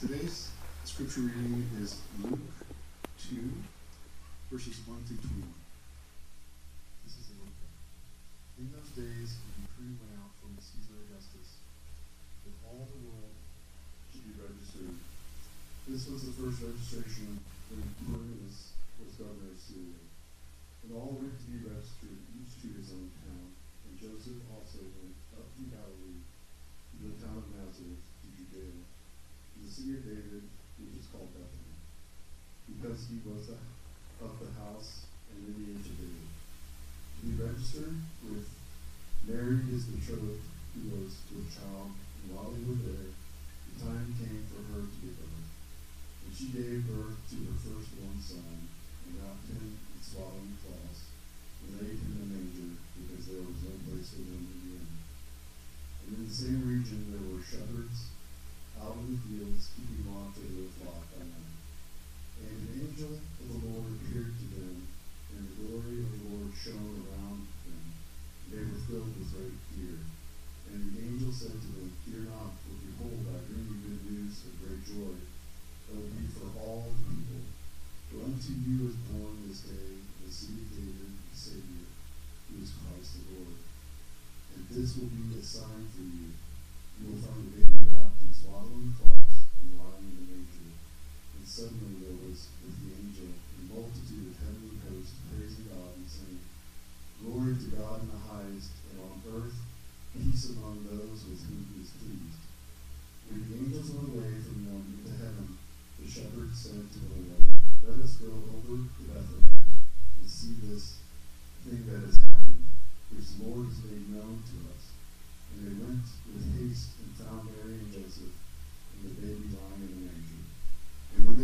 Today's scripture reading is Luke 2, verses 1 through 21. This is the word In those days, a decree went out from Caesar Augustus that all the world should be registered. This was the first registration when Quirinius was governor of Syria. And all went to be registered, each to his own town. And Joseph also went up to Galilee to the town of Nazareth to Judea city of David, which is called Bethlehem, because he was of the house and lineage of David. He registered with Mary, his betrothed, who was with child, and while they were there, the time came for her to give birth. And she gave birth to her firstborn son, and wrapped him in swaddling cloths, and laid him in a manger, because there was no place for them in the inn. And in the same region there were shepherds out in the fields, keeping watch over their flock by night. And an angel of the Lord appeared to them, and the glory of the Lord shone around them. They were filled with great fear. And the angel said to them, Fear not, for behold, I bring you good news of great joy that will be for all the people. For unto you is born this day the city of David the Savior, who is Christ the Lord. And this will be a sign for. You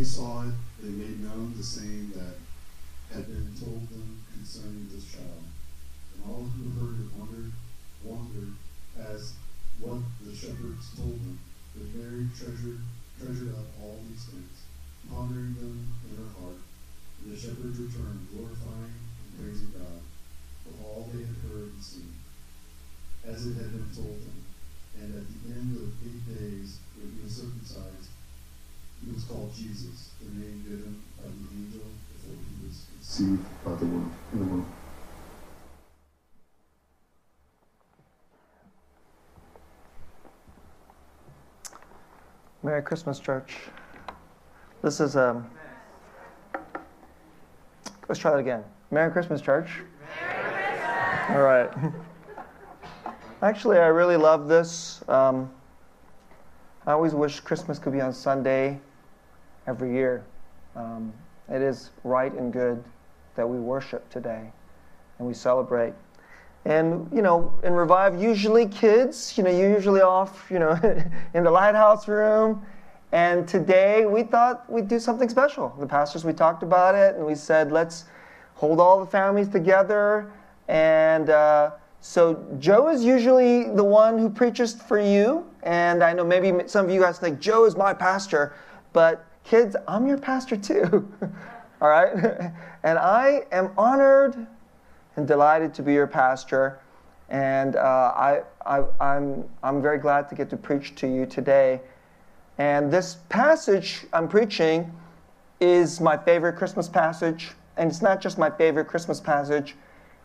they saw it, they made known the saying Jesus, the name given by the angel before he was conceived by the womb, in the womb. Merry Christmas, church. This is um. Let's try that again. Merry Christmas, church. Merry Christmas. All right. Actually, I really love this. Um, I always wish Christmas could be on Sunday every year. Um, it is right and good that we worship today and we celebrate. And, you know, in Revive, usually kids, you know, you're usually off, you know, in the lighthouse room. And today we thought we'd do something special. The pastors, we talked about it and we said, let's hold all the families together and, uh, so Joe is usually the one who preaches for you, and I know maybe some of you guys think Joe is my pastor, but kids, I'm your pastor too. All right? and I am honored and delighted to be your pastor, and uh, I, I, I'm, I'm very glad to get to preach to you today. And this passage I'm preaching is my favorite Christmas passage, and it's not just my favorite Christmas passage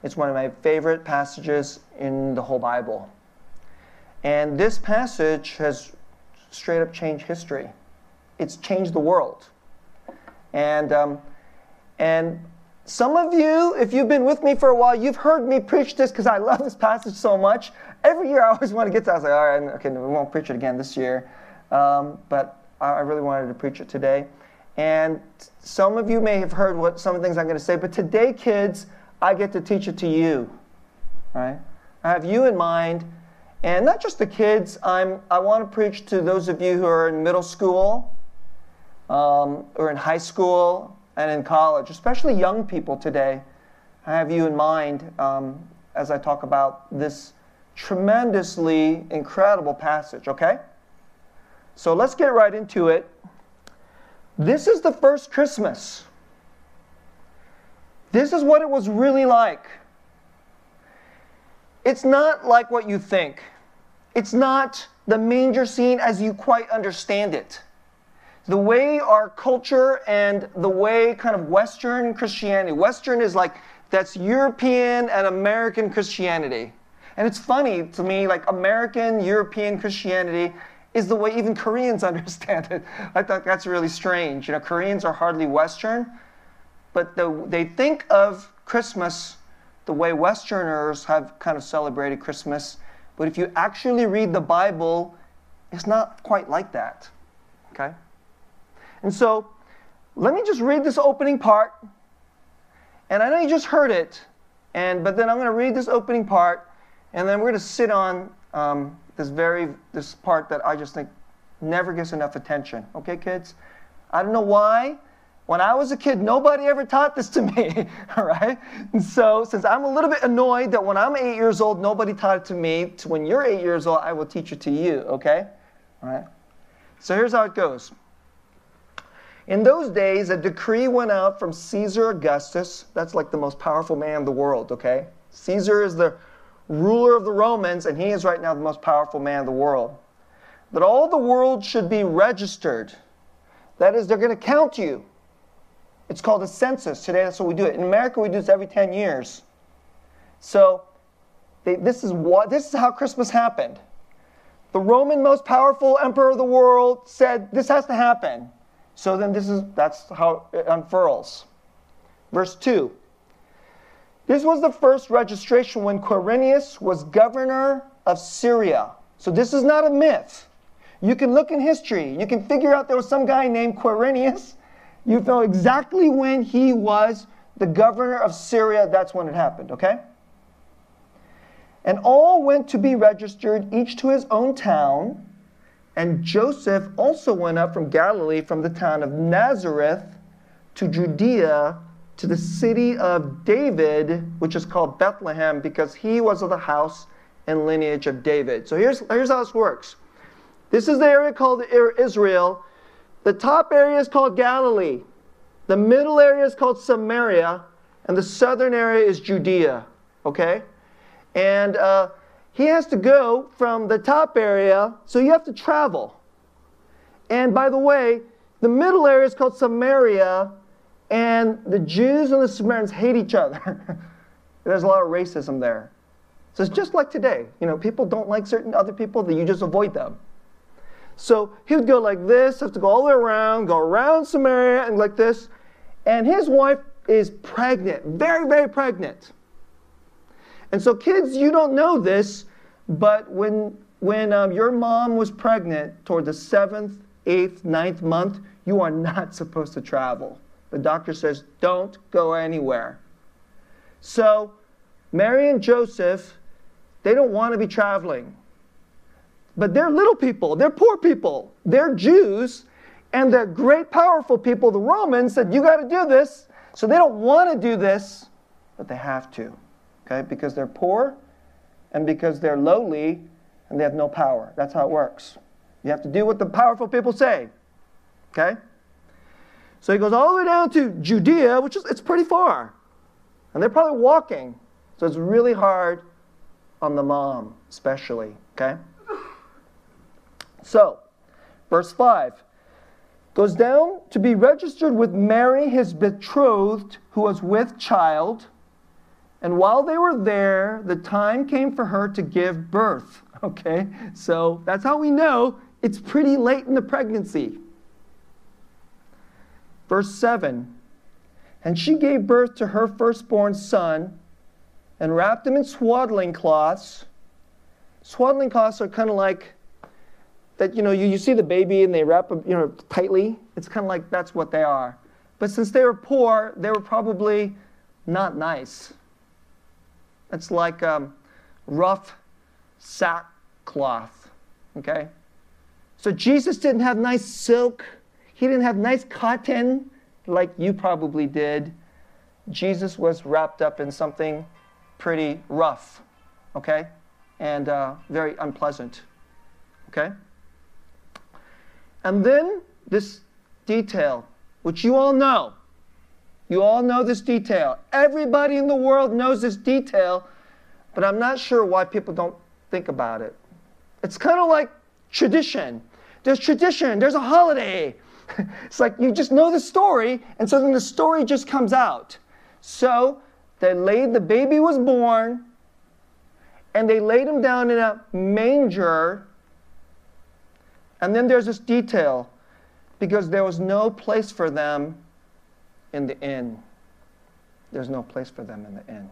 it's one of my favorite passages in the whole Bible. And this passage has straight up changed history. It's changed the world. And, um, and some of you, if you've been with me for a while, you've heard me preach this because I love this passage so much. Every year I always want to get to it. I was like, all right, okay, we won't preach it again this year. Um, but I really wanted to preach it today. And some of you may have heard what some of the things I'm going to say, but today, kids, I get to teach it to you, right? I have you in mind, and not just the kids. I'm, I want to preach to those of you who are in middle school, um, or in high school, and in college, especially young people today. I have you in mind um, as I talk about this tremendously incredible passage, okay? So let's get right into it. This is the first Christmas. This is what it was really like. It's not like what you think. It's not the manger scene as you quite understand it. The way our culture and the way kind of Western Christianity, Western is like that's European and American Christianity. And it's funny to me, like American, European Christianity is the way even Koreans understand it. I thought that's really strange. You know, Koreans are hardly Western, but the, they think of Christmas the way Westerners have kind of celebrated Christmas. But if you actually read the Bible, it's not quite like that. Okay? And so, let me just read this opening part. And I know you just heard it, and but then I'm going to read this opening part, and then we're going to sit on um, this very this part that I just think never gets enough attention. Okay, kids? I don't know why. When I was a kid, nobody ever taught this to me, all right? And so, since I'm a little bit annoyed that when I'm eight years old, nobody taught it to me, to when you're eight years old, I will teach it to you, okay? All right? So here's how it goes. In those days, a decree went out from Caesar Augustus. That's like the most powerful man in the world, okay? Caesar is the ruler of the Romans, and he is right now the most powerful man in the world. That all the world should be registered. That is, they're going to count you. It's called a census. Today, that's what we do. In America, we do this every 10 years. So, they, this, is what, this is how Christmas happened. The Roman most powerful emperor of the world said, This has to happen. So then this is that's how it unfurls. Verse 2. This was the first registration when Quirinius was governor of Syria. So this is not a myth. You can look in history. You can figure out there was some guy named Quirinius. You know exactly when he was the governor of Syria. That's when it happened, okay? And all went to be registered, each to his own town. And Joseph also went up from Galilee, from the town of Nazareth to Judea, to the city of David, which is called Bethlehem, because he was of the house and lineage of David. So here's, here's how this works this is the area called Israel. The top area is called Galilee, the middle area is called Samaria, and the southern area is Judea. Okay? And uh, he has to go from the top area, so you have to travel. And by the way, the middle area is called Samaria, and the Jews and the Samaritans hate each other. There's a lot of racism there. So it's just like today. You know, people don't like certain other people, that you just avoid them. So he would go like this, have to go all the way around, go around Samaria, and like this. And his wife is pregnant, very, very pregnant. And so, kids, you don't know this, but when, when um, your mom was pregnant toward the seventh, eighth, ninth month, you are not supposed to travel. The doctor says, don't go anywhere. So, Mary and Joseph, they don't want to be traveling. But they're little people, they're poor people, they're Jews, and the great, powerful people, the Romans, said, You got to do this. So they don't want to do this, but they have to okay? Because they're poor and because they're lowly and they have no power. That's how it works. You have to do what the powerful people say, okay? So he goes all the way down to Judea, which is it's pretty far. And they're probably walking. So it's really hard on the mom, especially, okay? So, verse 5 goes down to be registered with Mary, his betrothed, who was with child. And while they were there, the time came for her to give birth. Okay? So that's how we know it's pretty late in the pregnancy. Verse 7 And she gave birth to her firstborn son and wrapped him in swaddling cloths. Swaddling cloths are kind of like that, you know, you, you see the baby and they wrap them, you know, tightly. It's kind of like that's what they are. But since they were poor, they were probably not nice. It's like um, rough sackcloth. Okay? So Jesus didn't have nice silk, he didn't have nice cotton like you probably did. Jesus was wrapped up in something pretty rough, okay? And uh, very unpleasant, okay? And then this detail, which you all know. You all know this detail. Everybody in the world knows this detail, but I'm not sure why people don't think about it. It's kind of like tradition. There's tradition, there's a holiday. it's like you just know the story, and so then the story just comes out. So they laid, the baby was born, and they laid him down in a manger. And then there's this detail because there was no place for them in the inn. There's no place for them in the inn.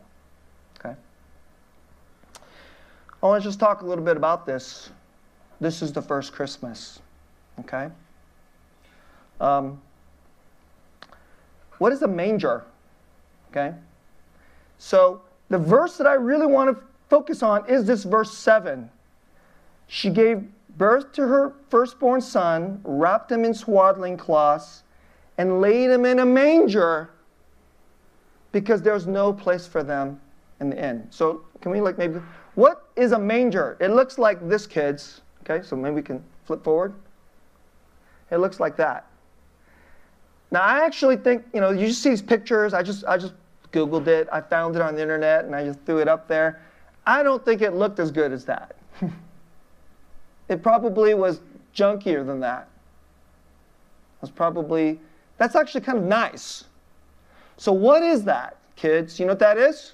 Okay? I want to just talk a little bit about this. This is the first Christmas. Okay? Um, what is a manger? Okay? So, the verse that I really want to focus on is this verse 7. She gave birth to her firstborn son, wrapped him in swaddling cloths, and laid him in a manger because there's no place for them in the inn. So, can we like maybe what is a manger? It looks like this, kids. Okay, so maybe we can flip forward. It looks like that. Now, I actually think, you know, you just see these pictures. I just, I just Googled it. I found it on the internet and I just threw it up there. I don't think it looked as good as that. it probably was junkier than that. It was probably, that's actually kind of nice. So, what is that, kids? You know what that is?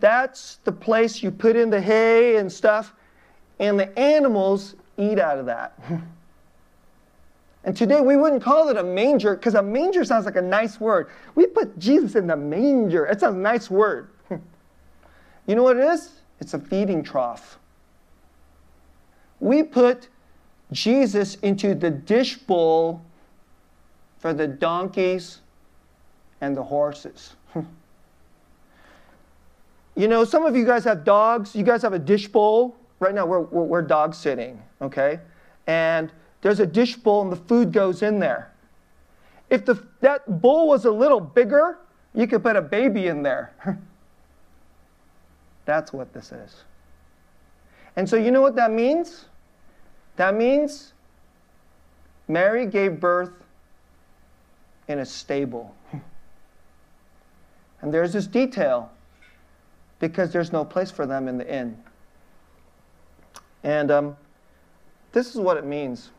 That's the place you put in the hay and stuff, and the animals eat out of that. And today we wouldn't call it a manger because a manger sounds like a nice word. We put Jesus in the manger. It's a nice word. you know what it is? It's a feeding trough. We put Jesus into the dish bowl for the donkeys and the horses. you know, some of you guys have dogs. You guys have a dish bowl. Right now, we're, we're, we're dog sitting, okay? And there's a dish bowl and the food goes in there. If the, that bowl was a little bigger, you could put a baby in there. That's what this is. And so, you know what that means? That means Mary gave birth in a stable. And there's this detail because there's no place for them in the inn. And um, this is what it means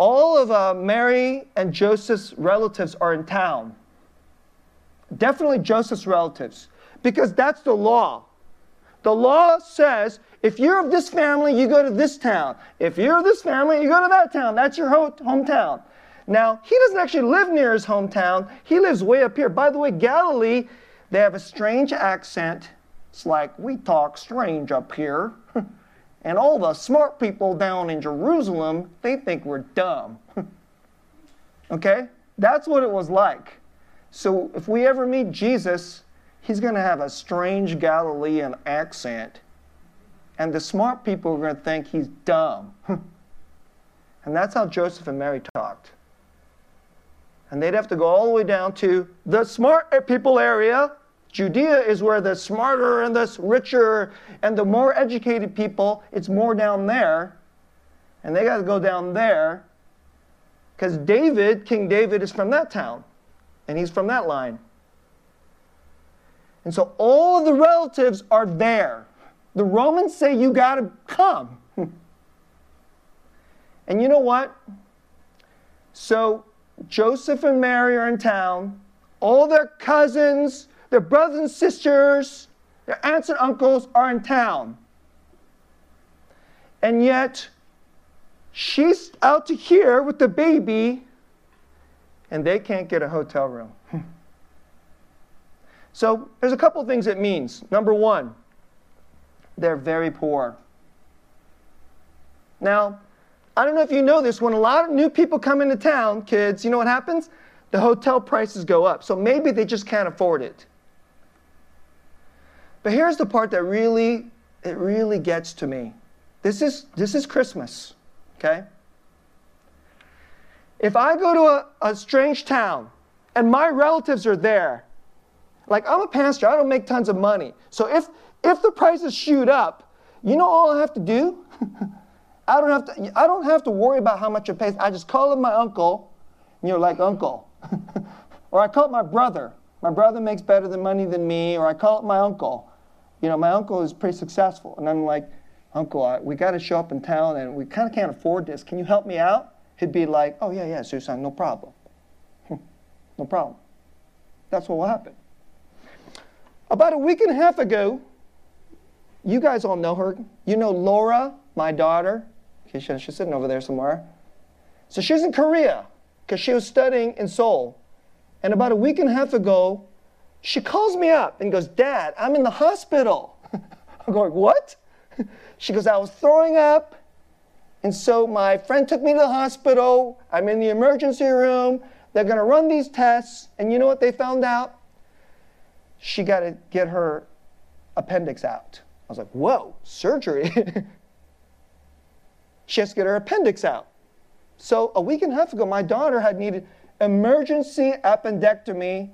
all of uh, Mary and Joseph's relatives are in town. Definitely Joseph's relatives, because that's the law. The law says if you're of this family, you go to this town. If you're of this family, you go to that town. That's your hometown. Now, he doesn't actually live near his hometown, he lives way up here. By the way, Galilee, they have a strange accent. It's like we talk strange up here. And all the smart people down in Jerusalem, they think we're dumb. okay? That's what it was like. So if we ever meet Jesus, he's going to have a strange Galilean accent. And the smart people are going to think he's dumb. and that's how Joseph and Mary talked. And they'd have to go all the way down to the smart people area Judea is where the smarter and the richer and the more educated people, it's more down there. And they got to go down there because David, King David, is from that town and he's from that line. And so all of the relatives are there. The Romans say you got to come. and you know what? So Joseph and Mary are in town. All their cousins, their brothers and sisters, their aunts and uncles are in town. And yet, she's out to here with the baby, and they can't get a hotel room. so, there's a couple things it means. Number one, they're very poor. Now, I don't know if you know this, when a lot of new people come into town, kids, you know what happens? The hotel prices go up. So maybe they just can't afford it. But here's the part that really, it really gets to me. This is, this is Christmas, okay? If I go to a, a strange town and my relatives are there, like I'm a pastor, I don't make tons of money. So if, if the prices shoot up, you know all I have to do? I don't have to, I don't have to worry about how much it pays. I just call up my uncle, and you're like, Uncle. or I call up my brother. My brother makes better than money than me, or I call up my uncle you know, my uncle is pretty successful. And I'm like, Uncle, I, we got to show up in town and we kind of can't afford this. Can you help me out? he'd be like, oh, yeah, yeah, Susan, no problem. Hmm, no problem. That's what will happen. About a week and a half ago, you guys all know her. You know Laura, my daughter. She's sitting over there somewhere. So she's in Korea because she was studying in Seoul. And about a week and a half ago, she calls me up and goes, Dad, I'm in the hospital. I'm going, What? She goes, I was throwing up. And so my friend took me to the hospital. I'm in the emergency room. They're going to run these tests. And you know what they found out? She got to get her appendix out. I was like, Whoa, surgery? she has to get her appendix out. So a week and a half ago, my daughter had needed emergency appendectomy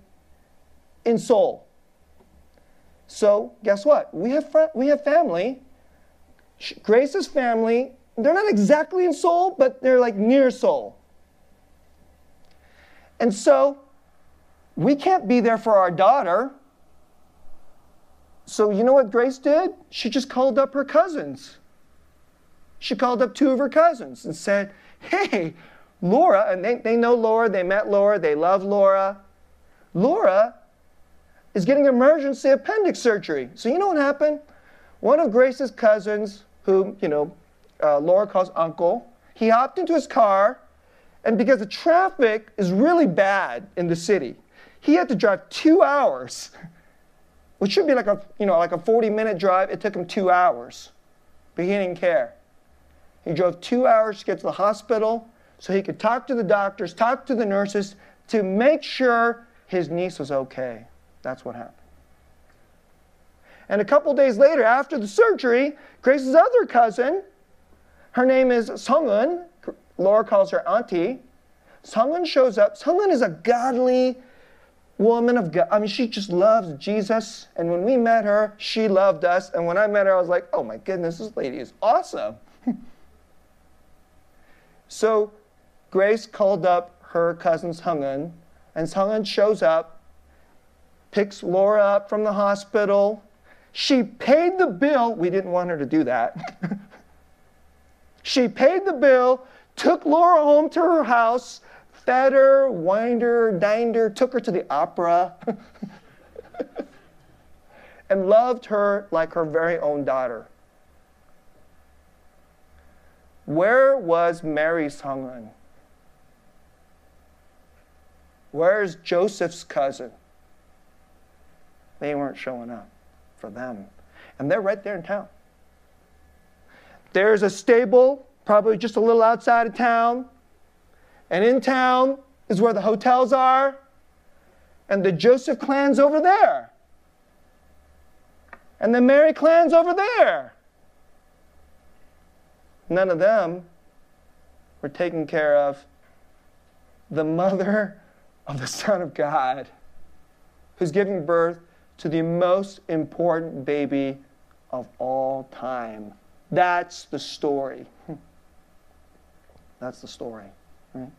in Seoul. So guess what? We have we have family. Grace's family. They're not exactly in Seoul, but they're like near Seoul. And so we can't be there for our daughter. So you know what Grace did? She just called up her cousins. She called up two of her cousins and said, Hey, Laura, and they, they know Laura, they met Laura, they love Laura. Laura is getting emergency appendix surgery. So you know what happened? One of Grace's cousins, who, you know, uh, Laura calls uncle, he hopped into his car, and because the traffic is really bad in the city, he had to drive two hours, which should be like a, you know, like a 40 minute drive. It took him two hours, but he didn't care. He drove two hours to get to the hospital so he could talk to the doctors, talk to the nurses to make sure his niece was okay. That's what happened. And a couple days later, after the surgery, Grace's other cousin, her name is Sungun, Laura calls her auntie. Sungun shows up. Sungun is a godly woman of God. I mean, she just loves Jesus. And when we met her, she loved us. And when I met her, I was like, oh my goodness, this lady is awesome. So Grace called up her cousin Sungun, and Sungun shows up, picks Laura up from the hospital. She paid the bill. We didn't want her to do that. she paid the bill, took Laura home to her house, fed her, wined her, dined her, took her to the opera, and loved her like her very own daughter. Where was Mary Sungun? Where's Joseph's cousin? They weren't showing up for them. And they're right there in town. There's a stable, probably just a little outside of town. And in town is where the hotels are. And the Joseph clan's over there. And the Mary clan's over there. None of them were taking care of the mother of the Son of God who's giving birth to the most important baby of all time. That's the story. That's the story. Right?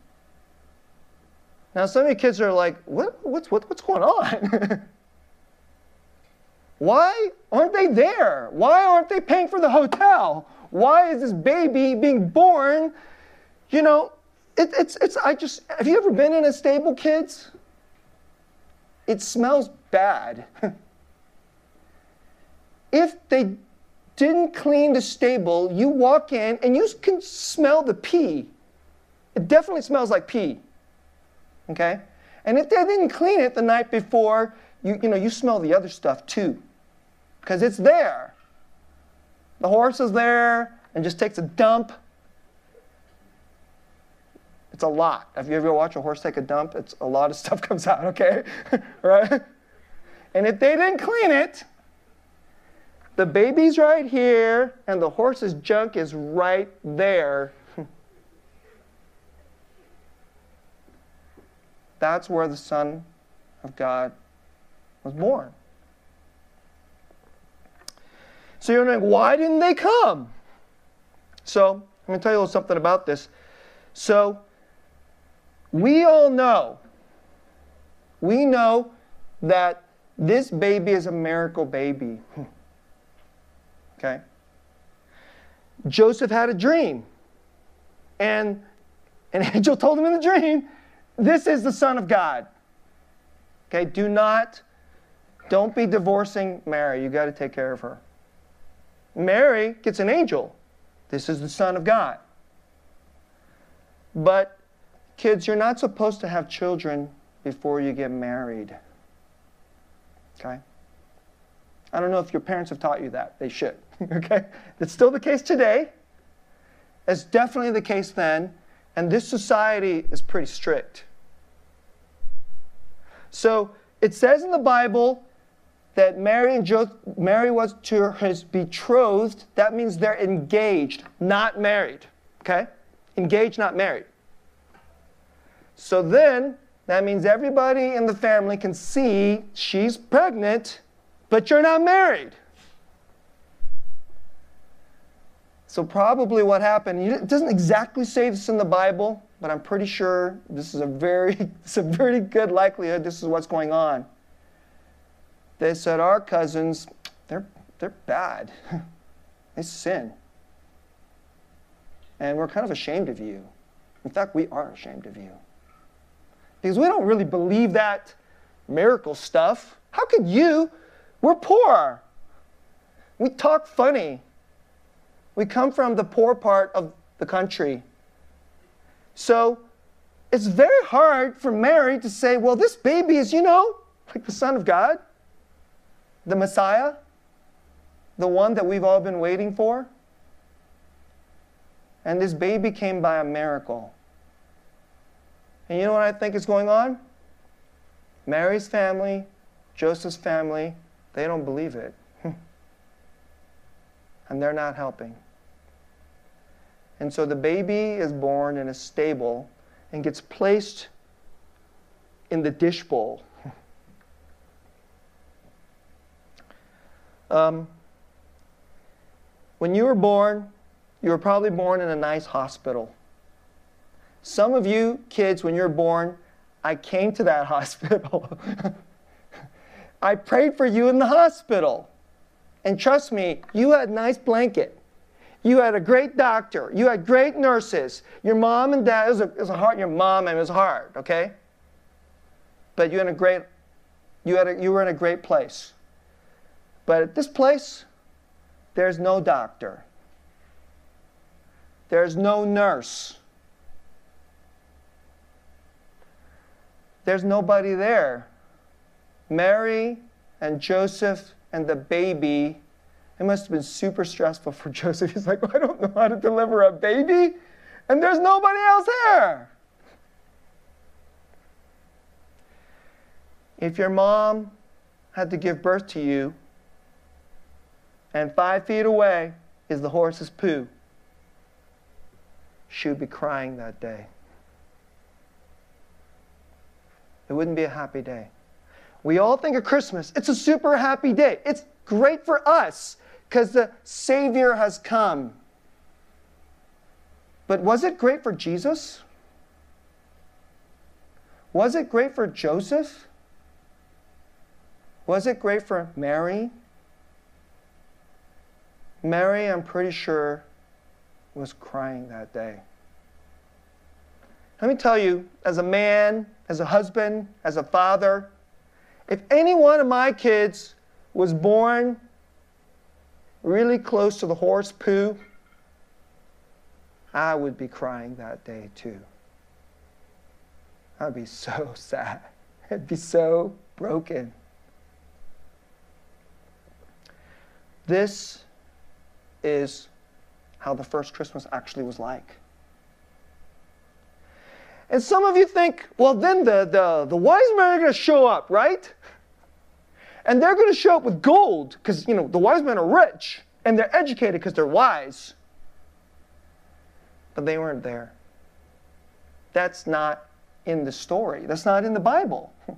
Now, some of you kids are like, what, what's, what, what's going on? Why aren't they there? Why aren't they paying for the hotel? Why is this baby being born? You know, it, it's, it's, I just, have you ever been in a stable, kids? It smells bad. if they didn't clean the stable, you walk in and you can smell the pee. It definitely smells like pee. Okay? And if they didn't clean it the night before, you, you know, you smell the other stuff too. Because it's there. The horse is there and just takes a dump. It's a lot. Have you ever watched a horse take a dump? It's a lot of stuff comes out, okay? right? And if they didn't clean it, the baby's right here and the horse's junk is right there. That's where the Son of God was born. So you're wondering, why didn't they come? So let me tell you a little something about this. So we all know, we know that this baby is a miracle baby. okay? Joseph had a dream. And An angel told him in the dream, This is the Son of God. Okay, do not, don't be divorcing Mary. You got to take care of her. Mary gets an angel. This is the Son of God. But, kids, you're not supposed to have children before you get married. Okay? I don't know if your parents have taught you that. They should. okay? It's still the case today. It's definitely the case then. And this society is pretty strict. So it says in the Bible that Mary, Mary was to his betrothed. That means they're engaged, not married. Okay? Engaged, not married. So then, that means everybody in the family can see she's pregnant, but you're not married. So, probably what happened, it doesn't exactly say this in the Bible, but I'm pretty sure this is a very, it's a very good likelihood this is what's going on. They said, Our cousins, they're, they're bad. they sin. And we're kind of ashamed of you. In fact, we are ashamed of you. Because we don't really believe that miracle stuff. How could you? We're poor. We talk funny. We come from the poor part of the country. So it's very hard for Mary to say, well, this baby is, you know, like the Son of God, the Messiah, the one that we've all been waiting for. And this baby came by a miracle. And you know what I think is going on? Mary's family, Joseph's family, they don't believe it. and they're not helping. And so the baby is born in a stable and gets placed in the dish bowl. Um, when you were born, you were probably born in a nice hospital. Some of you kids, when you're born, I came to that hospital. I prayed for you in the hospital. And trust me, you had a nice blanket. You had a great doctor. You had great nurses. Your mom and dad, it was a, it was a hard, your mom, and it was hard, okay? But you, had a great, you, had a, you were in a great place. But at this place, there's no doctor. There's no nurse. There's nobody there. Mary and Joseph and the baby it must have been super stressful for Joseph. He's like, I don't know how to deliver a baby, and there's nobody else here. If your mom had to give birth to you, and five feet away is the horse's poo, she would be crying that day. It wouldn't be a happy day. We all think of Christmas. It's a super happy day. It's great for us because the Savior has come. But was it great for Jesus? Was it great for Joseph? Was it great for Mary? Mary, I'm pretty sure, was crying that day. Let me tell you, as a man, as a husband, as a father, if any one of my kids was born really close to the horse poo, I would be crying that day too. I'd be so sad. I'd be so broken. This is how the first Christmas actually was like. And some of you think, well, then the, the, the wise men are going to show up, right? And they're going to show up with gold because, you know, the wise men are rich and they're educated because they're wise. But they weren't there. That's not in the story, that's not in the Bible.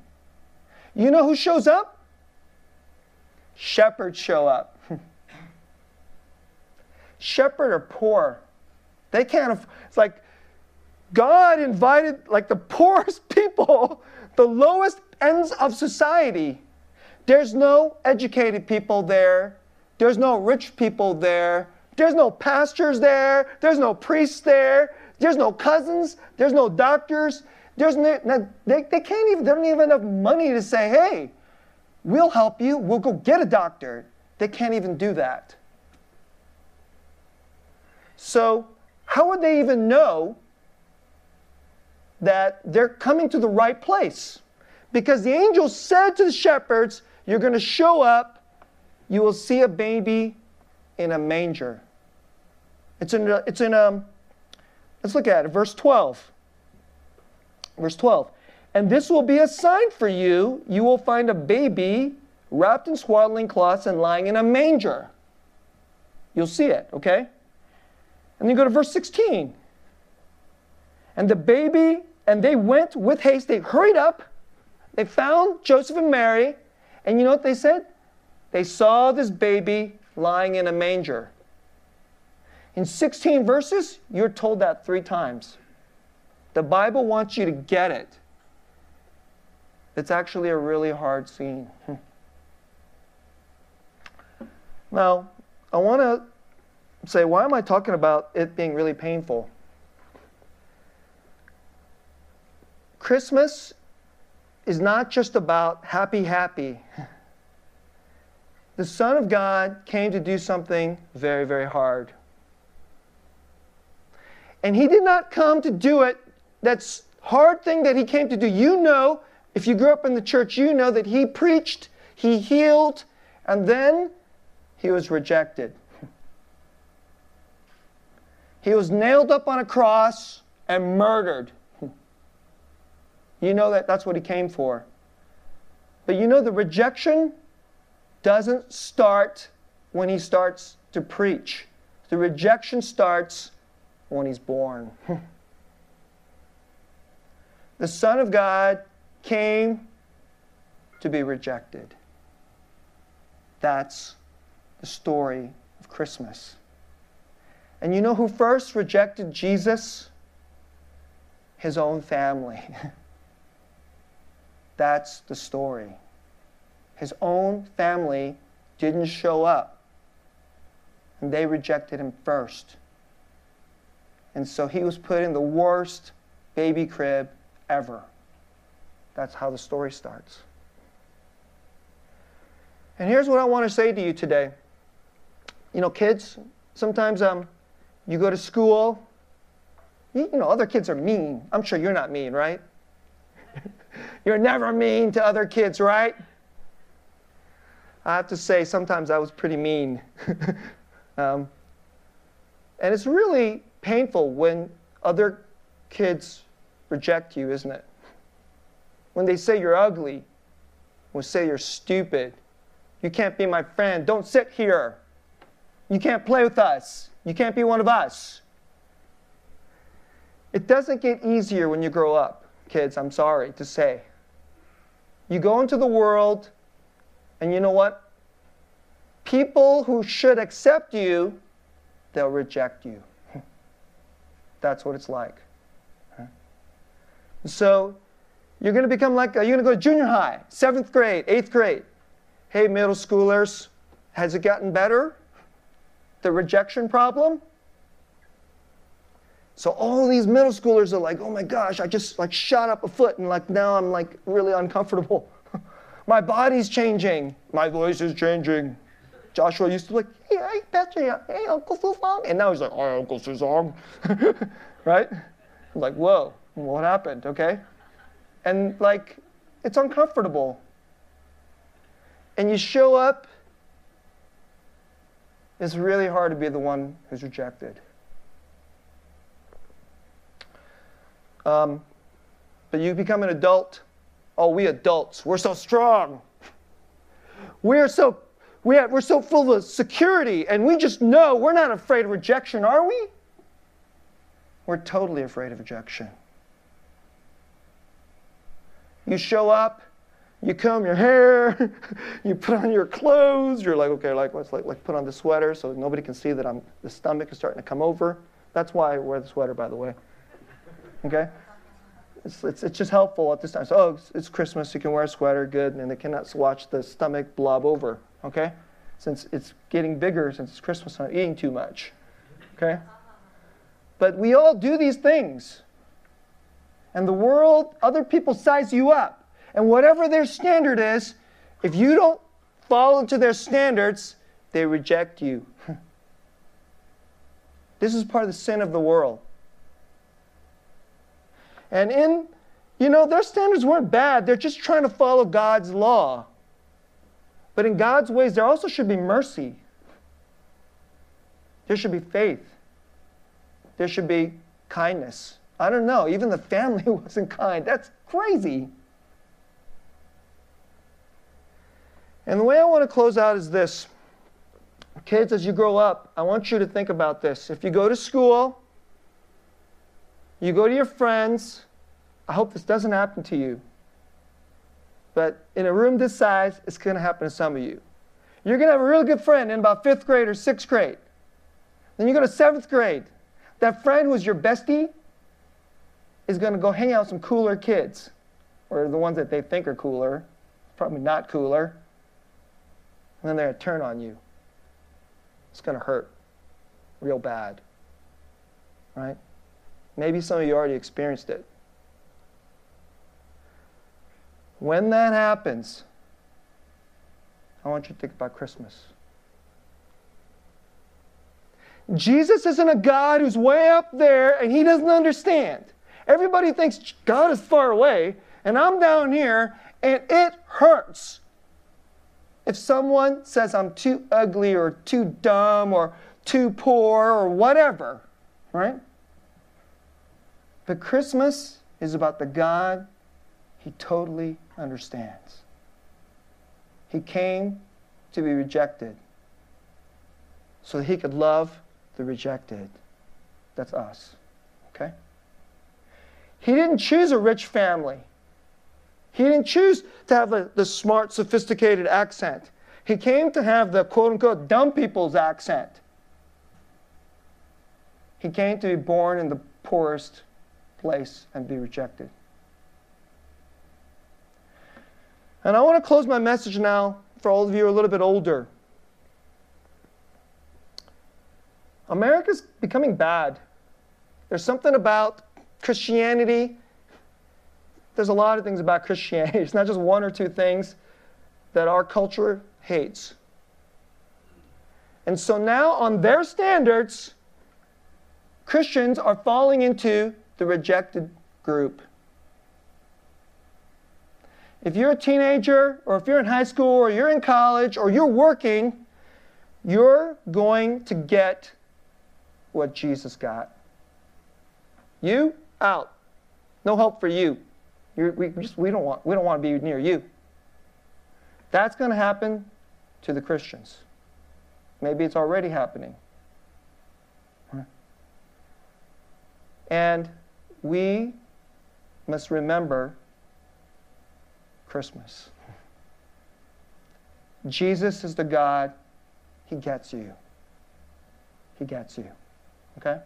You know who shows up? Shepherds show up. Shepherds are poor. They can't, it's like God invited like the poorest people, the lowest ends of society. There's no educated people there. There's no rich people there. There's no pastors there. There's no priests there. There's no cousins. There's no doctors. There's no, they, they can't even, they don't even have enough money to say, hey, we'll help you. We'll go get a doctor. They can't even do that. So, how would they even know that they're coming to the right place? Because the angel said to the shepherds, You're going to show up, you will see a baby in a manger. It's in, a, it's in um, let's look at it, verse 12. Verse 12. And this will be a sign for you. You will find a baby wrapped in swaddling cloths and lying in a manger. You'll see it, okay? And then you go to verse 16. And the baby, and they went with haste, they hurried up, they found Joseph and Mary, and you know what they said? They saw this baby lying in a manger. In 16 verses, you're told that three times. The Bible wants you to get it. It's actually a really hard scene. now, I want to say, why am I talking about it being really painful? Christmas is not just about happy, happy. The Son of God came to do something very, very hard. And He did not come to do it, that hard thing that He came to do. You know, if you grew up in the church, you know that He preached, He healed, and then He was rejected. He was nailed up on a cross and murdered. You know that that's what he came for. But you know the rejection doesn't start when he starts to preach. The rejection starts when he's born. the Son of God came to be rejected. That's the story of Christmas. And you know who first rejected Jesus? His own family. That's the story. His own family didn't show up, and they rejected him first. And so he was put in the worst baby crib ever. That's how the story starts. And here's what I want to say to you today. You know, kids, sometimes um, you go to school, you, you know, other kids are mean. I'm sure you're not mean, right? you're never mean to other kids, right? I have to say, sometimes I was pretty mean. um, and it's really painful when other kids reject you, isn't it? When they say you're ugly, when they say you're stupid, you can't be my friend, don't sit here, you can't play with us. You can't be one of us. It doesn't get easier when you grow up, kids, I'm sorry to say. You go into the world, and you know what? People who should accept you, they'll reject you. That's what it's like. So, you're going to become like, you're going to go to junior high, seventh grade, eighth grade. Hey, middle schoolers, has it gotten better? The rejection problem. So all these middle schoolers are like, oh my gosh, I just like shot up a foot and like now I'm like really uncomfortable. my body's changing. My voice is changing. Joshua used to be like, hey, hey, Pastor, hey, Uncle Susong. And now he's like, oh, Uncle Susong. right? I'm like, whoa, what happened? Okay? And like, it's uncomfortable. And you show up it's really hard to be the one who's rejected. Um, but you become an adult. Oh, we adults, we're so strong. We're so we have, we're so full of security, and we just know we're not afraid of rejection, are we? We're totally afraid of rejection. You show up, you comb your hair, you put on your clothes. You're like, okay, like let's like, like put on the sweater so nobody can see that I'm the stomach is starting to come over. That's why I wear the sweater, by the way. Okay, it's it's, it's just helpful at this time. So oh, it's, it's Christmas, you can wear a sweater, good, and they cannot watch the stomach blob over. Okay, since it's getting bigger since it's Christmas. I'm eating too much. Okay? But we all do these things. And the world, other people size you up. And whatever their standard is, if you don't fall into their standards, they reject you. this is part of the sin of the world. And in, you know, their standards weren't bad. They're just trying to follow God's law. But in God's ways, there also should be mercy. There should be faith. There should be kindness. I don't know. Even the family wasn't kind. That's crazy. And the way I want to close out is this. Kids, as you grow up, I want you to think about this. If you go to school, you go to your friends, I hope this doesn't happen to you. But in a room this size, it's going to happen to some of you. You're going to have a really good friend in about fifth grade or sixth grade. Then you go to seventh grade. That friend who's your bestie is going to go hang out with some cooler kids, or the ones that they think are cooler, probably not cooler. And then they're going to turn on you. It's going to hurt real bad. Right? Maybe some of you already experienced it. When that happens, I want you to think about Christmas. Jesus isn't a God who's way up there and he doesn't understand. Everybody thinks God is far away and I'm down here and it hurts. If someone says I'm too ugly or too dumb or too poor or whatever, right? But Christmas is about the God he totally understands. He came to be rejected so that he could love the rejected. That's us. Okay? He didn't choose a rich family. He didn't choose to have a, the smart, sophisticated accent. He came to have the quote unquote dumb people's accent. He came to be born in the poorest place and be rejected. And I want to close my message now for all of you a little bit older. America's becoming bad. There's something about Christianity. There's a lot of things about Christianity. It's not just one or two things that our culture hates. And so now, on their standards, Christians are falling into the rejected group. If you're a teenager, or if you're in high school, or you're in college, or you're working, you're going to get what Jesus got. You out. No help for you. You're, we just we don't want we don't want to be near you. That's going to happen to the Christians. Maybe it's already happening. And we must remember Christmas. Jesus is the God, He gets you. He gets you. Okay?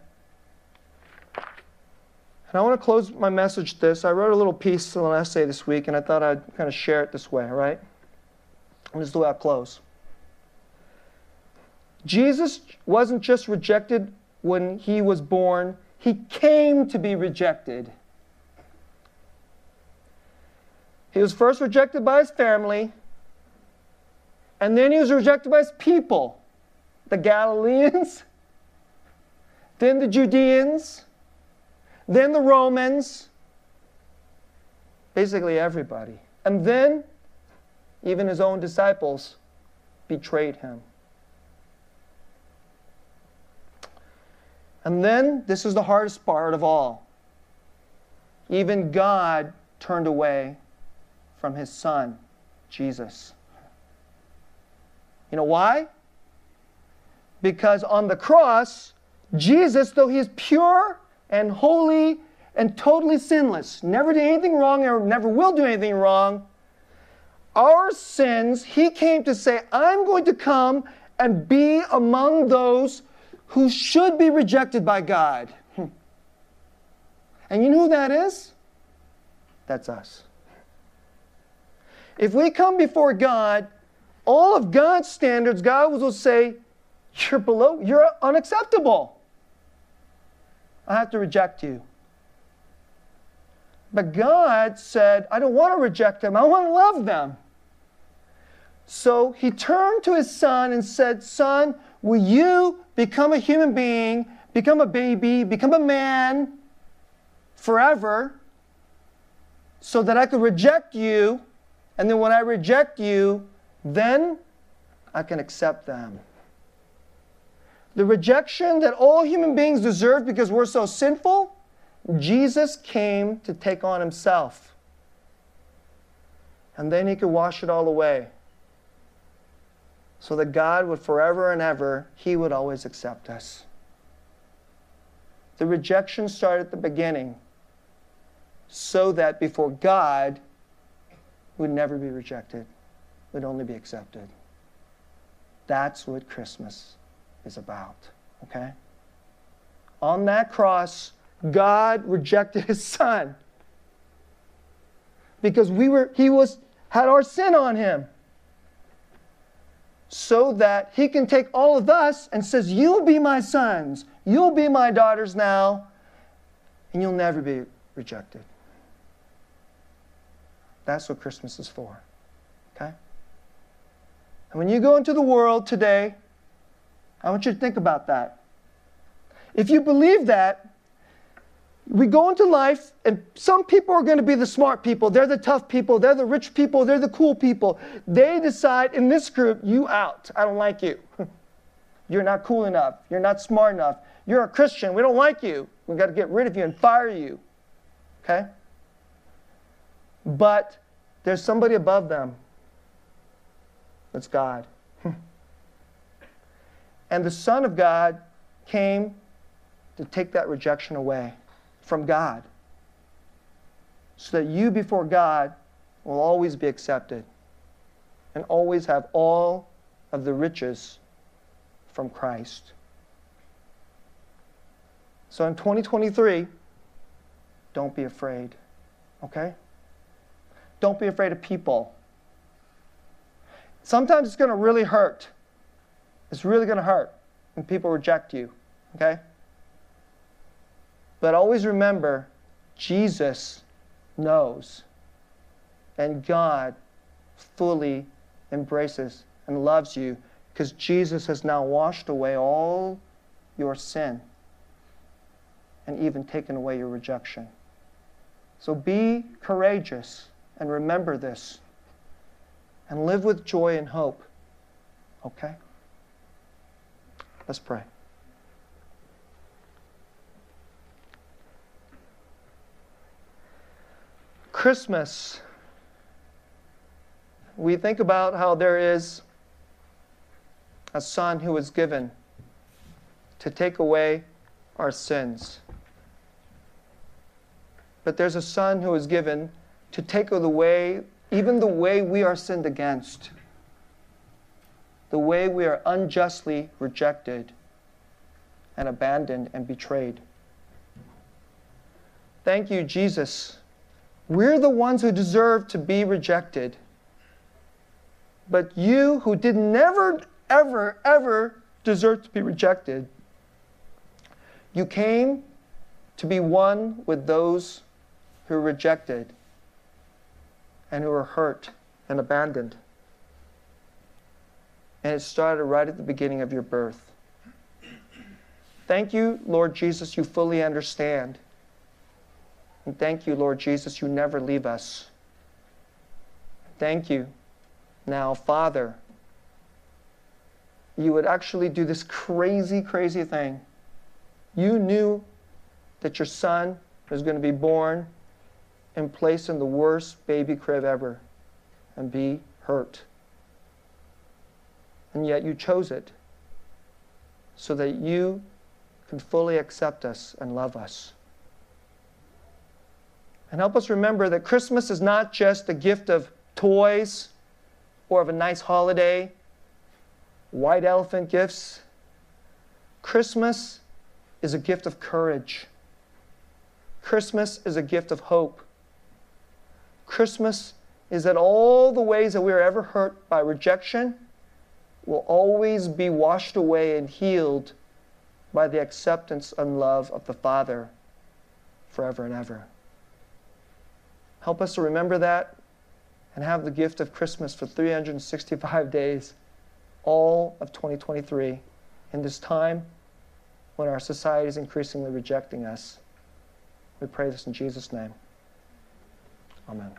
And I want to close my message this. I wrote a little piece, an essay this week, and I thought I'd kind of share it this way, right? And this is the way I'll close. Jesus wasn't just rejected when he was born, he came to be rejected. He was first rejected by his family, and then he was rejected by his people the Galileans, then the Judeans, then the Romans, basically everybody. And then even his own disciples betrayed him. And then, this is the hardest part of all. Even God turned away from his son, Jesus. You know why? Because on the cross, Jesus, though he is pure and holy and totally sinless, never did anything wrong or never will do anything wrong, our sins, he came to say, I'm going to come and be among those who should be rejected by God. And you know who that is? That's us. If we come before God all of God's standards, God will say, You're below, you're unacceptable. I have to reject you. But God said, I don't want to reject them, I want to love them. So he turned to his son and said, Son, will you become a human being, become a baby, become a man forever so that I could reject you? And then when I reject you, then I can accept them. The rejection that all human beings deserve because we're so sinful, Jesus came to take on himself. And then he could wash it all away so that God would forever and ever, He would always accept us. The rejection started at the beginning so that before God, would never be rejected, would only be accepted. That's what Christmas is about, okay? On that cross, God rejected his son because we were he was had our sin on him so that he can take all of us and says, You'll be my sons, you'll be my daughters now, and you'll never be rejected. That's what Christmas is for. Okay? And when you go into the world today, I want you to think about that. If you believe that, we go into life, and some people are going to be the smart people. They're the tough people. They're the rich people. They're the cool people. They decide in this group, you out. I don't like you. You're not cool enough. You're not smart enough. You're a Christian. We don't like you. We've got to get rid of you and fire you. Okay? But there's somebody above them. That's God. and the Son of God came to take that rejection away from God so that you before God will always be accepted and always have all of the riches from Christ. So in 2023, don't be afraid, okay? Don't be afraid of people. Sometimes it's going to really hurt. It's really going to hurt when people reject you, okay? But always remember, Jesus knows, and God fully embraces and loves you because Jesus has now washed away all your sin and even taken away your rejection. So be courageous and remember this and live with joy and hope. Okay? Let's pray. Christmas, we think about how there is a son who was given to take away our sins. But there's a son who was given to take away even the way we are sinned against, the way we are unjustly rejected and abandoned and betrayed. Thank you, Jesus we're the ones who deserve to be rejected. But you, who did never, ever, ever deserve to be rejected, you came to be one with those who rejected and who were hurt and abandoned. And it started right at the beginning of your birth. Thank you, Lord Jesus, you fully understand. And thank you, Lord Jesus, you never leave us. Thank you. Now, Father, you would actually do this crazy, crazy thing. You knew that your son was going to be born and placed in the worst baby crib ever and be hurt. And yet you chose it so that you can fully accept us and love us. And help us remember that Christmas is not just a gift of toys or of a nice holiday, white elephant gifts. Christmas is a gift of courage. Christmas is a gift of hope. Christmas is that all the ways that we are ever hurt by rejection will always be washed away and healed by the acceptance and love of the Father forever and ever. Help us to remember that and have the gift of Christmas for 365 days, all of 2023, in this time when our society is increasingly rejecting us. We pray this in Jesus' name. Amen.